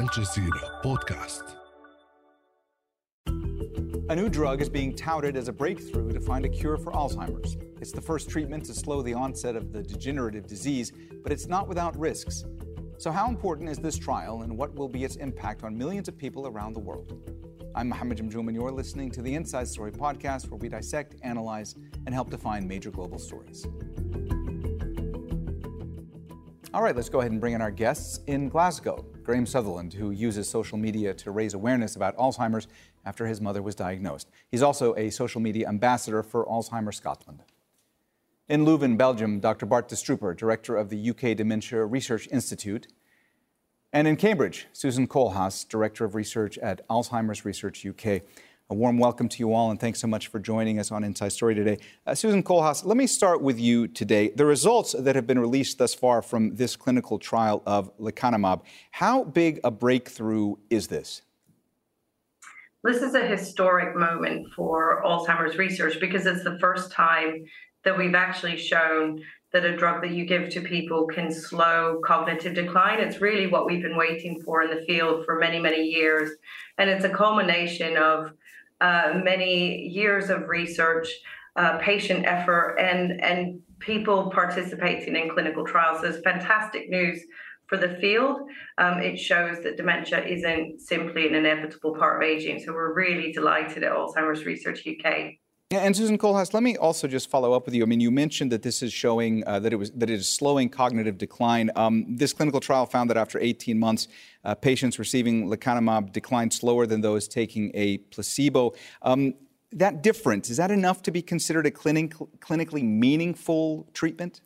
الجزيرة بودكاست A new drug is being touted as a breakthrough to find a cure for Alzheimer's. It's the first treatment to slow the onset of the degenerative disease, but it's not without risks. So, how important is this trial and what will be its impact on millions of people around the world? I'm Mohammed Jamjoom, and you're listening to the Inside Story podcast, where we dissect, analyze, and help define major global stories. All right, let's go ahead and bring in our guests in Glasgow. Graeme Sutherland, who uses social media to raise awareness about Alzheimer's after his mother was diagnosed. He's also a social media ambassador for Alzheimer's Scotland. In Leuven, Belgium, Dr. Bart de Strooper, director of the UK Dementia Research Institute. And in Cambridge, Susan Kohlhaas, director of research at Alzheimer's Research UK. A warm welcome to you all, and thanks so much for joining us on Inside Story today. Uh, Susan Kohlhaas, let me start with you today. The results that have been released thus far from this clinical trial of lecanemab, how big a breakthrough is this? This is a historic moment for Alzheimer's research because it's the first time that we've actually shown that a drug that you give to people can slow cognitive decline. It's really what we've been waiting for in the field for many, many years. And it's a culmination of uh, many years of research, uh, patient effort, and and people participating in clinical trials. So it's fantastic news for the field. Um, it shows that dementia isn't simply an inevitable part of aging. So we're really delighted at Alzheimer's Research UK. And Susan Kohlhaas, let me also just follow up with you. I mean, you mentioned that this is showing uh, that it was that it is slowing cognitive decline. Um, this clinical trial found that after 18 months, uh, patients receiving lecanemab declined slower than those taking a placebo. Um, that difference is that enough to be considered a clinic, clinically meaningful treatment?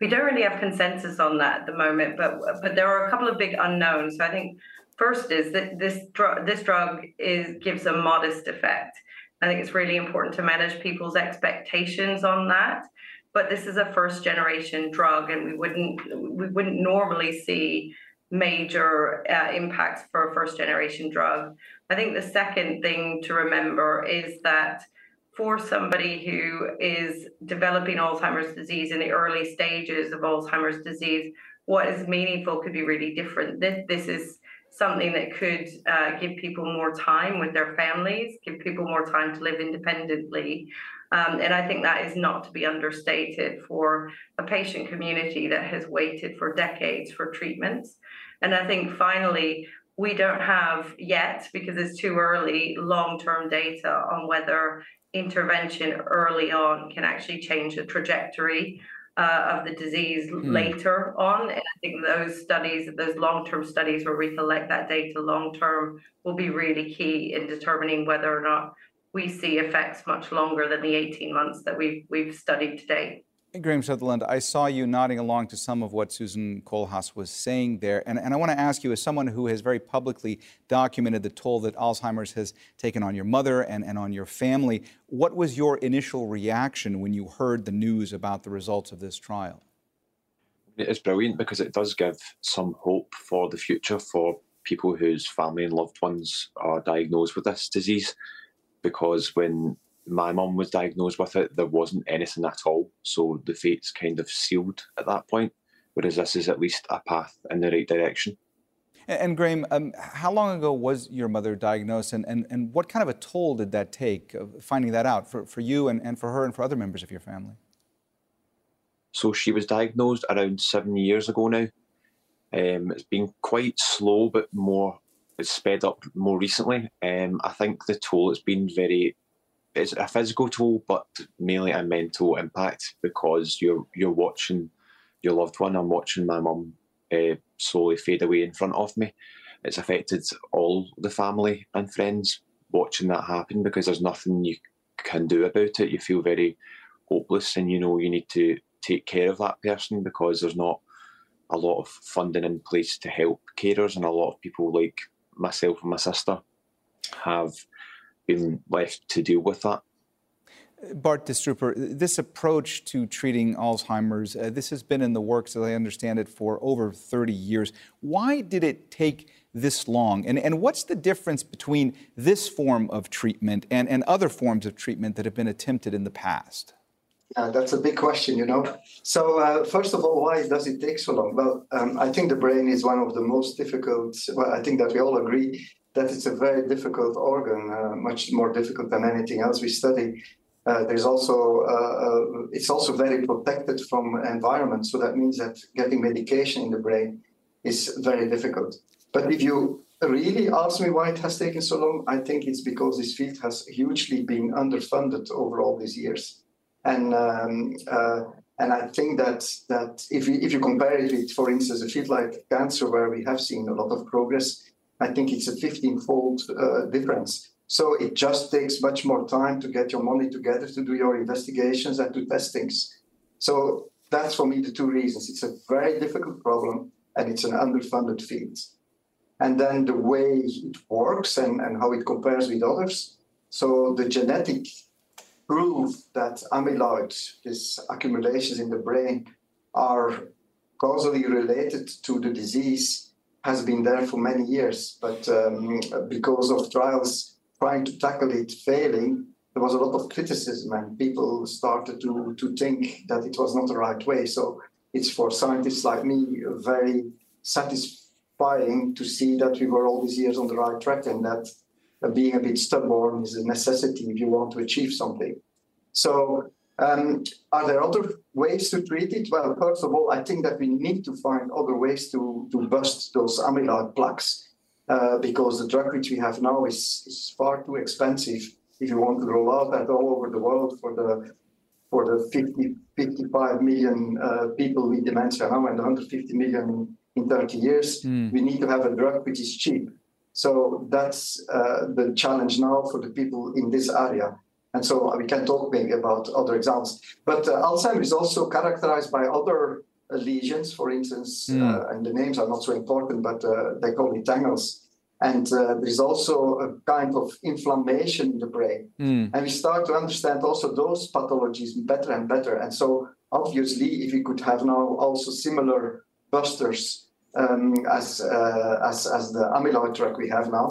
We don't really have consensus on that at the moment, but but there are a couple of big unknowns. So I think first is that this drug this drug is gives a modest effect. I think it's really important to manage people's expectations on that. But this is a first generation drug, and we wouldn't we wouldn't normally see major uh, impacts for a first generation drug. I think the second thing to remember is that for somebody who is developing Alzheimer's disease in the early stages of Alzheimer's disease, what is meaningful could be really different. This, this is something that could uh, give people more time with their families, give people more time to live independently. Um, and I think that is not to be understated for a patient community that has waited for decades for treatments. And I think finally, we don't have yet, because it's too early, long term data on whether intervention early on can actually change the trajectory uh, of the disease mm. later on. And I think those studies, those long term studies where we collect that data long term, will be really key in determining whether or not we see effects much longer than the 18 months that we've, we've studied to date. Graeme Sutherland, I saw you nodding along to some of what Susan Kohlhaas was saying there. And, and I want to ask you, as someone who has very publicly documented the toll that Alzheimer's has taken on your mother and, and on your family, what was your initial reaction when you heard the news about the results of this trial? It is brilliant because it does give some hope for the future for people whose family and loved ones are diagnosed with this disease. Because when my mum was diagnosed with it, there wasn't anything at all. So the fate's kind of sealed at that point, whereas this is at least a path in the right direction. And, Graeme, um, how long ago was your mother diagnosed, and, and, and what kind of a toll did that take, finding that out for, for you and, and for her and for other members of your family? So she was diagnosed around seven years ago now. Um, it's been quite slow, but more it's sped up more recently. Um, I think the toll has been very it's a physical toll, but mainly a mental impact because you're you're watching your loved one. I'm watching my mum uh, slowly fade away in front of me. It's affected all the family and friends watching that happen because there's nothing you can do about it. You feel very hopeless, and you know you need to take care of that person because there's not a lot of funding in place to help carers, and a lot of people like myself and my sister have been left to deal with that. Bart de Strooper, this approach to treating Alzheimer's, uh, this has been in the works, as I understand it, for over 30 years. Why did it take this long? And, and what's the difference between this form of treatment and, and other forms of treatment that have been attempted in the past? Yeah, that's a big question, you know. So, uh, first of all, why does it take so long? Well, um, I think the brain is one of the most difficult. Well, I think that we all agree that it's a very difficult organ, uh, much more difficult than anything else we study. Uh, there's also uh, uh, it's also very protected from environment, so that means that getting medication in the brain is very difficult. But if you really ask me why it has taken so long, I think it's because this field has hugely been underfunded over all these years. And um, uh, and I think that that if you, if you compare it with, for instance, a field like cancer, where we have seen a lot of progress, I think it's a 15-fold uh, difference. So it just takes much more time to get your money together to do your investigations and to test things. So that's for me the two reasons. It's a very difficult problem and it's an underfunded field. And then the way it works and, and how it compares with others. So the genetic prove that amyloid, these accumulations in the brain, are causally related to the disease has been there for many years. But um, because of trials trying to tackle it failing, there was a lot of criticism and people started to, to think that it was not the right way. So it's for scientists like me very satisfying to see that we were all these years on the right track and that being a bit stubborn is a necessity if you want to achieve something. So, um, are there other ways to treat it? Well, first of all, I think that we need to find other ways to, to bust those amyloid plaques uh, because the drug which we have now is, is far too expensive if you want to roll out that all over the world for the for the 50, 55 million uh, people with dementia now and 150 million in, in 30 years. Mm. We need to have a drug which is cheap. So that's uh, the challenge now for the people in this area. And so we can talk maybe about other examples. But uh, Alzheimer's is also characterized by other uh, lesions, for instance, mm. uh, and the names are not so important, but uh, they call it tangles. And uh, there's also a kind of inflammation in the brain. Mm. And we start to understand also those pathologies better and better. And so, obviously, if we could have now also similar busters um, as, uh, as, as the amyloid drug we have now,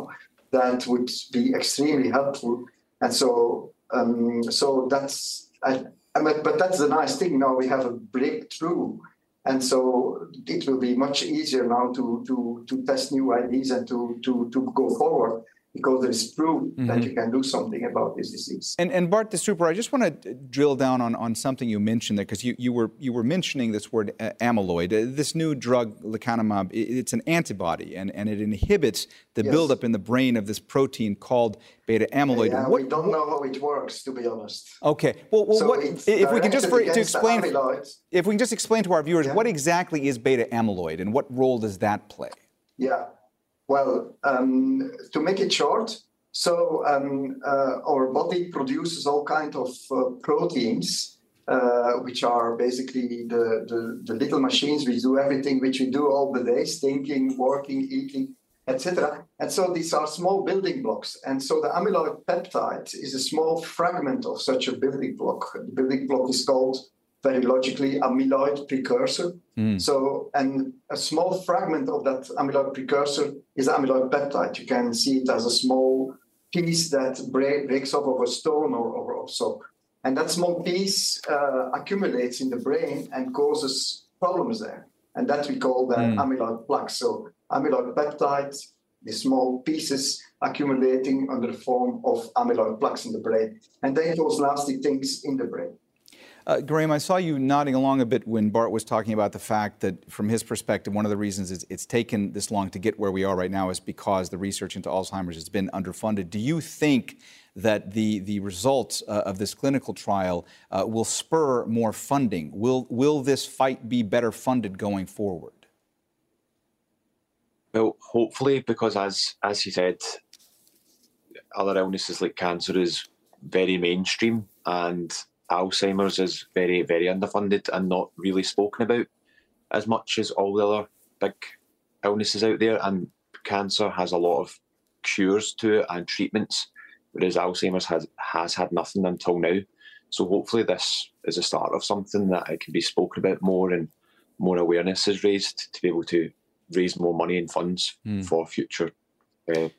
that would be extremely helpful. And so, um, so that's, I, I mean, but that's the nice thing. Now we have a breakthrough and so it will be much easier now to, to, to test new ideas and to, to, to go forward because there is proof mm-hmm. that you can do something about this disease. And, and Bart de Strooper, I just want to drill down on, on something you mentioned there because you, you, were, you were mentioning this word uh, amyloid. Uh, this new drug, lecanemab, it, it's an antibody and, and it inhibits the yes. buildup in the brain of this protein called beta amyloid. Yeah, what, we don't know how it works, to be honest. Okay. Well, well so what, if we can just for, to explain, if we can just explain to our viewers, yeah. what exactly is beta amyloid and what role does that play? Yeah. Well, um, to make it short, so um, uh, our body produces all kinds of uh, proteins, uh, which are basically the, the, the, little machines which do everything which we do all the days, thinking, working, eating, etc. And so these are small building blocks. And so the amyloid peptide is a small fragment of such a building block. The building block is called very logically amyloid precursor. Mm. So, and a small fragment of that amyloid precursor is amyloid peptide. You can see it as a small piece that breaks off of a stone or, or so. And that small piece uh, accumulates in the brain and causes problems there. And that we call the mm. amyloid plaque. So, amyloid peptide, the small pieces accumulating under the form of amyloid plaques in the brain. And they cause nasty things in the brain. Uh, Graeme, I saw you nodding along a bit when Bart was talking about the fact that, from his perspective, one of the reasons it's, it's taken this long to get where we are right now is because the research into Alzheimer's has been underfunded. Do you think that the, the results uh, of this clinical trial uh, will spur more funding? Will, will this fight be better funded going forward? Well, hopefully, because as as you said, other illnesses like cancer is very mainstream, and Alzheimer's is very, very underfunded and not really spoken about as much as all the other big illnesses out there. And cancer has a lot of cures to it and treatments, whereas Alzheimer's has, has had nothing until now. So hopefully this is a start of something that it can be spoken about more and more awareness is raised to be able to raise more money and funds mm. for future. Uh,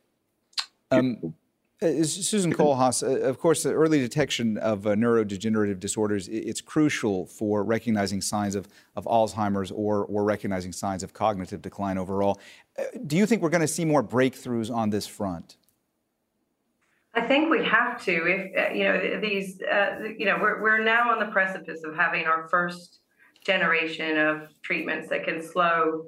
um, Susan Kohlhaas, uh, of course, the early detection of uh, neurodegenerative disorders, it's crucial for recognizing signs of, of Alzheimer's or, or recognizing signs of cognitive decline overall. Uh, do you think we're going to see more breakthroughs on this front? I think we have to. If uh, you know these, uh, you know, we're we're now on the precipice of having our first generation of treatments that can slow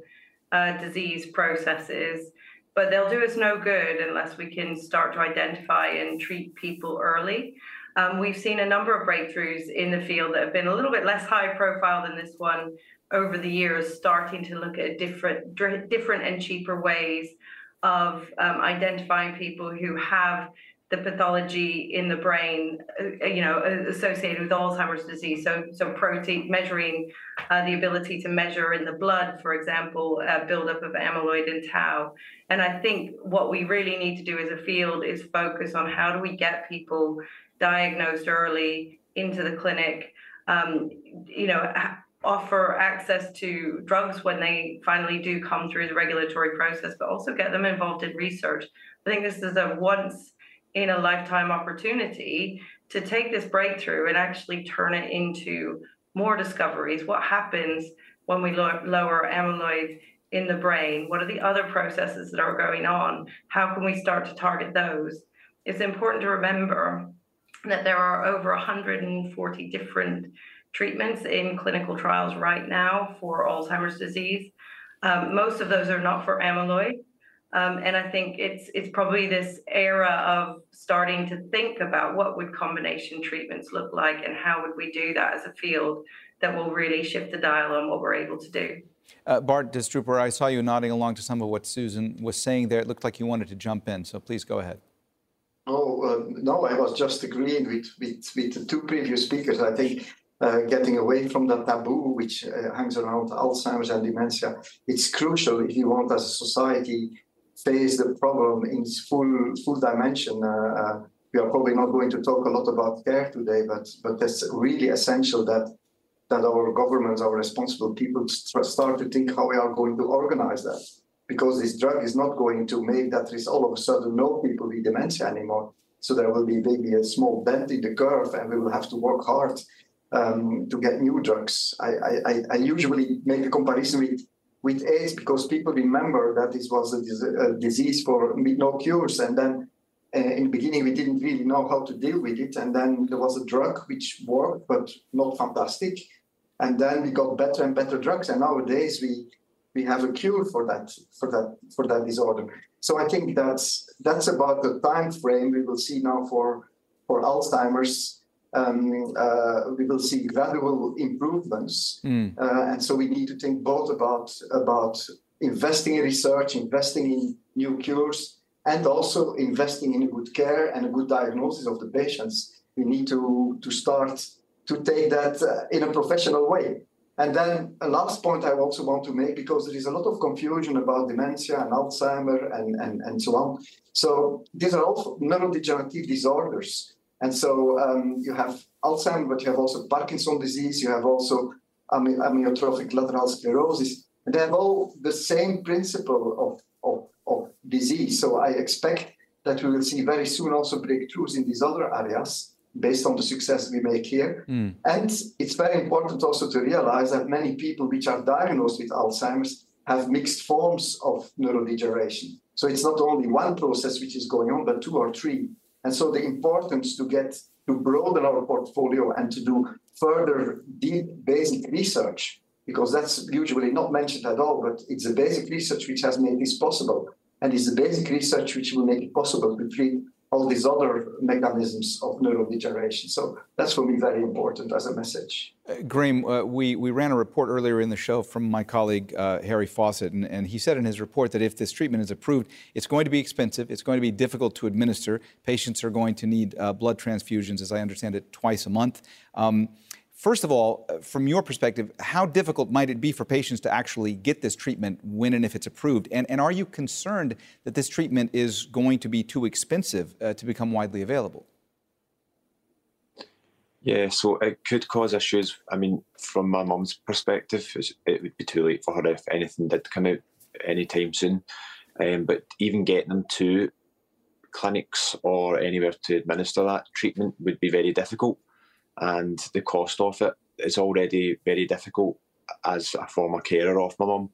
disease processes but they'll do us no good unless we can start to identify and treat people early. Um, we've seen a number of breakthroughs in the field that have been a little bit less high profile than this one over the years, starting to look at different, different and cheaper ways of um, identifying people who have the pathology in the brain, uh, you know, associated with Alzheimer's disease. So, so protein measuring uh, the ability to measure in the blood, for example, uh, buildup of amyloid and tau. And I think what we really need to do as a field is focus on how do we get people diagnosed early into the clinic. Um, you know, offer access to drugs when they finally do come through the regulatory process, but also get them involved in research. I think this is a once in a lifetime opportunity to take this breakthrough and actually turn it into more discoveries. What happens when we lower amyloid in the brain? What are the other processes that are going on? How can we start to target those? It's important to remember that there are over 140 different treatments in clinical trials right now for Alzheimer's disease. Um, most of those are not for amyloid. Um, and I think it's it's probably this era of starting to think about what would combination treatments look like and how would we do that as a field that will really shift the dial on what we're able to do. Uh, Bart De Strooper, I saw you nodding along to some of what Susan was saying there. It looked like you wanted to jump in, so please go ahead. Oh, uh, no, I was just agreeing with, with, with the two previous speakers. I think uh, getting away from the taboo which uh, hangs around Alzheimer's and dementia, it's crucial if you want as a society face the problem in full full dimension. Uh, uh, we are probably not going to talk a lot about care today, but but that's really essential that that our governments, our responsible people, start to think how we are going to organize that. Because this drug is not going to make that there is all of a sudden no people with dementia anymore. So there will be maybe a small dent in the curve, and we will have to work hard um, to get new drugs. I, I, I usually make a comparison with with AIDS because people remember that this was a, disease for no cures, and then uh, in the beginning we didn't really know how to deal with it, and then there was a drug which worked but not fantastic, and then we got better and better drugs, and nowadays we we have a cure for that for that for that disorder. So I think that's that's about the time frame we will see now for for Alzheimer's um, uh, we will see gradual improvements. Mm. Uh, and so we need to think both about, about investing in research, investing in new cures, and also investing in a good care and a good diagnosis of the patients. We need to, to start to take that uh, in a professional way. And then a last point I also want to make, because there is a lot of confusion about dementia and Alzheimer and, and, and so on. So these are all neurodegenerative disorders. And so um, you have Alzheimer's, but you have also Parkinson's disease, you have also amyotrophic lateral sclerosis. And they have all the same principle of, of, of disease. So I expect that we will see very soon also breakthroughs in these other areas based on the success we make here. Mm. And it's very important also to realize that many people which are diagnosed with Alzheimer's have mixed forms of neurodegeneration. So it's not only one process which is going on, but two or three. And so the importance to get to broaden our portfolio and to do further deep basic research, because that's usually not mentioned at all, but it's the basic research which has made this possible. And it's the basic research which will make it possible to treat all these other mechanisms of neurodegeneration. So that's for me very important as a message. Uh, Graeme, uh, we, we ran a report earlier in the show from my colleague uh, Harry Fawcett, and, and he said in his report that if this treatment is approved, it's going to be expensive, it's going to be difficult to administer. Patients are going to need uh, blood transfusions, as I understand it, twice a month. Um, First of all, uh, from your perspective, how difficult might it be for patients to actually get this treatment when and if it's approved? And, and are you concerned that this treatment is going to be too expensive uh, to become widely available? Yeah, so it could cause issues. I mean, from my mum's perspective, it would be too late for her if anything did come out anytime soon. Um, but even getting them to clinics or anywhere to administer that treatment would be very difficult, and the cost of it is already very difficult as a former carer of my mum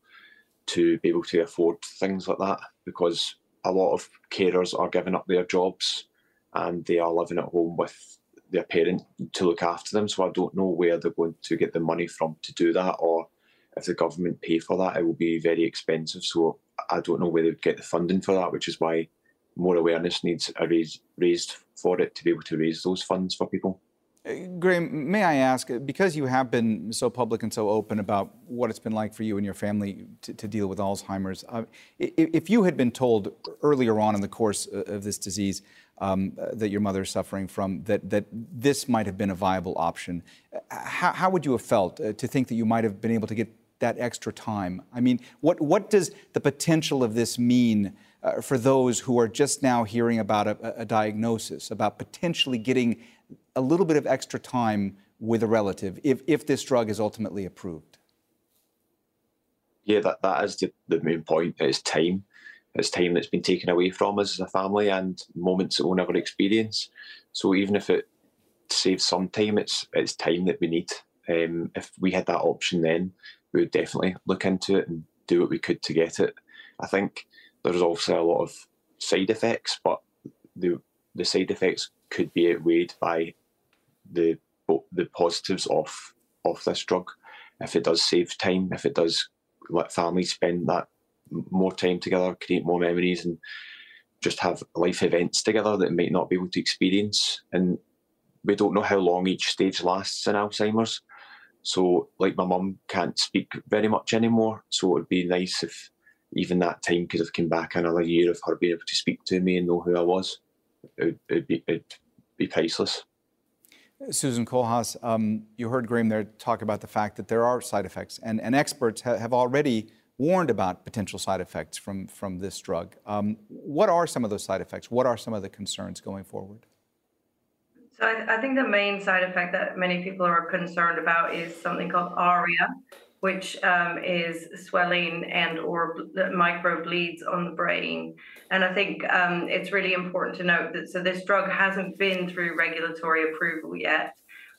to be able to afford things like that because a lot of carers are giving up their jobs and they are living at home with their parent to look after them. So I don't know where they're going to get the money from to do that, or if the government pay for that, it will be very expensive. So I don't know where they would get the funding for that, which is why more awareness needs raised for it to be able to raise those funds for people. Uh, Graeme, may I ask, because you have been so public and so open about what it's been like for you and your family to, to deal with Alzheimer's, uh, if you had been told earlier on in the course uh, of this disease um, uh, that your mother is suffering from, that, that this might have been a viable option, how, how would you have felt uh, to think that you might have been able to get that extra time? I mean, what, what does the potential of this mean uh, for those who are just now hearing about a, a diagnosis, about potentially getting a little bit of extra time with a relative if, if this drug is ultimately approved? Yeah, that, that is the, the main point. It's time. It's time that's been taken away from us as a family and moments that we'll never experience. So even if it saves some time, it's it's time that we need. Um, if we had that option then, we would definitely look into it and do what we could to get it. I think there's also a lot of side effects, but the the side effects could be outweighed by the the positives of of this drug. If it does save time, if it does let families spend that more time together, create more memories, and just have life events together that might not be able to experience. And we don't know how long each stage lasts in Alzheimer's. So, like my mum can't speak very much anymore. So it would be nice if even that time could have come back another year of her being able to speak to me and know who I was. It would be, it'd be priceless. Susan Kohlhaas, um, you heard Graeme there talk about the fact that there are side effects, and, and experts ha- have already warned about potential side effects from, from this drug. Um, what are some of those side effects? What are some of the concerns going forward? So I, I, think the main side effect that many people are concerned about is something called ARIA, which um, is swelling and or micro bleeds on the brain. And I think um, it's really important to note that so this drug hasn't been through regulatory approval yet.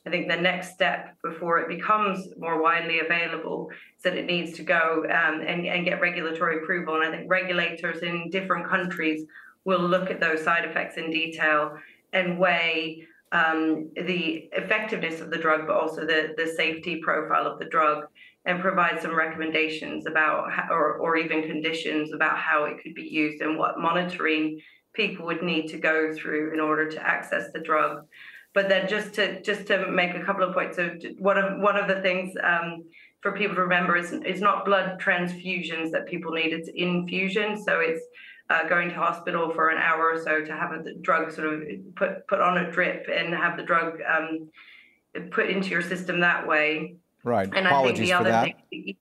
I think the next step before it becomes more widely available is that it needs to go um, and, and get regulatory approval. And I think regulators in different countries will look at those side effects in detail and weigh um, the effectiveness of the drug, but also the, the safety profile of the drug and provide some recommendations about how, or, or even conditions about how it could be used and what monitoring people would need to go through in order to access the drug. But then just to just to make a couple of points, so one of one of the things um, for people to remember is it's not blood transfusions that people need; it's infusion. So it's uh, going to hospital for an hour or so to have a drug sort of put put on a drip and have the drug um, put into your system that way. Right. And Apologies I think the other thing,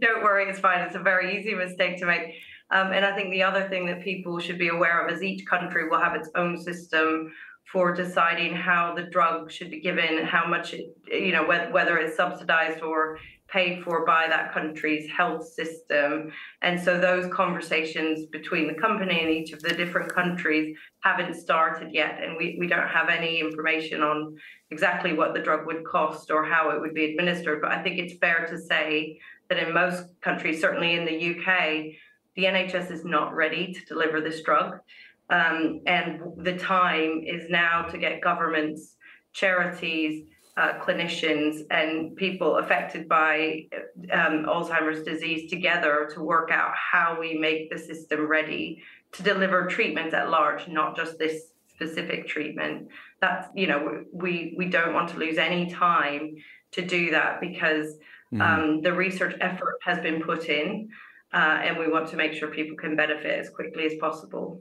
don't worry, it's fine. It's a very easy mistake to make. Um, and I think the other thing that people should be aware of is each country will have its own system for deciding how the drug should be given, how much, it, you know, whether, whether it's subsidized or paid for by that country's health system. And so those conversations between the company and each of the different countries haven't started yet. And we, we don't have any information on exactly what the drug would cost or how it would be administered. But I think it's fair to say that in most countries, certainly in the UK, the NHS is not ready to deliver this drug. Um, and the time is now to get governments, charities, uh, clinicians and people affected by um, Alzheimer's disease together to work out how we make the system ready to deliver treatments at large, not just this specific treatment. That's you know we we don't want to lose any time to do that because mm-hmm. um, the research effort has been put in, uh, and we want to make sure people can benefit as quickly as possible.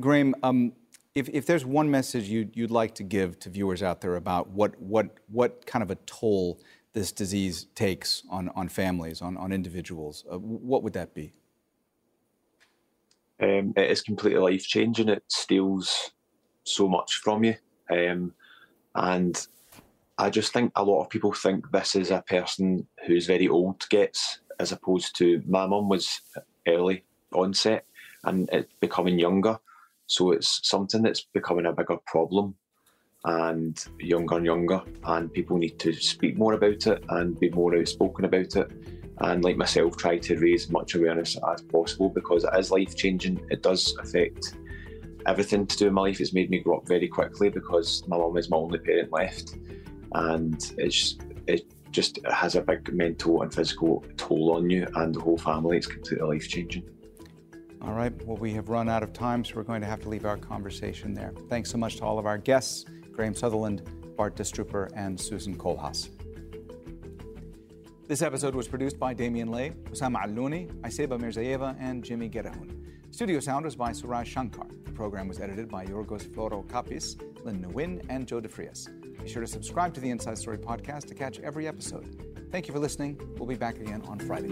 Graeme. Um, if, if there's one message you'd, you'd like to give to viewers out there about what, what, what kind of a toll this disease takes on, on families, on, on individuals, uh, what would that be? Um, it is completely life changing. It steals so much from you. Um, and I just think a lot of people think this is a person who's very old gets, as opposed to my mum was early onset and it becoming younger. So it's something that's becoming a bigger problem and younger and younger, and people need to speak more about it and be more outspoken about it. And like myself, try to raise as much awareness as possible because it is life changing. It does affect everything to do in my life. It's made me grow up very quickly because my mum is my only parent left, and it's it just has a big mental and physical toll on you and the whole family. It's completely life changing. All right. Well, we have run out of time, so we're going to have to leave our conversation there. Thanks so much to all of our guests Graeme Sutherland, Bart De Strooper, and Susan Kohlhaas. This episode was produced by Damian Lay, Osama Alouni, Aiseba Mirzayeva, and Jimmy Gerahun. Studio sound was by Suraj Shankar. The program was edited by Yorgos Floro Kapis, Lynn Nguyen, and Joe DeFrias. Be sure to subscribe to the Inside Story podcast to catch every episode. Thank you for listening. We'll be back again on Friday.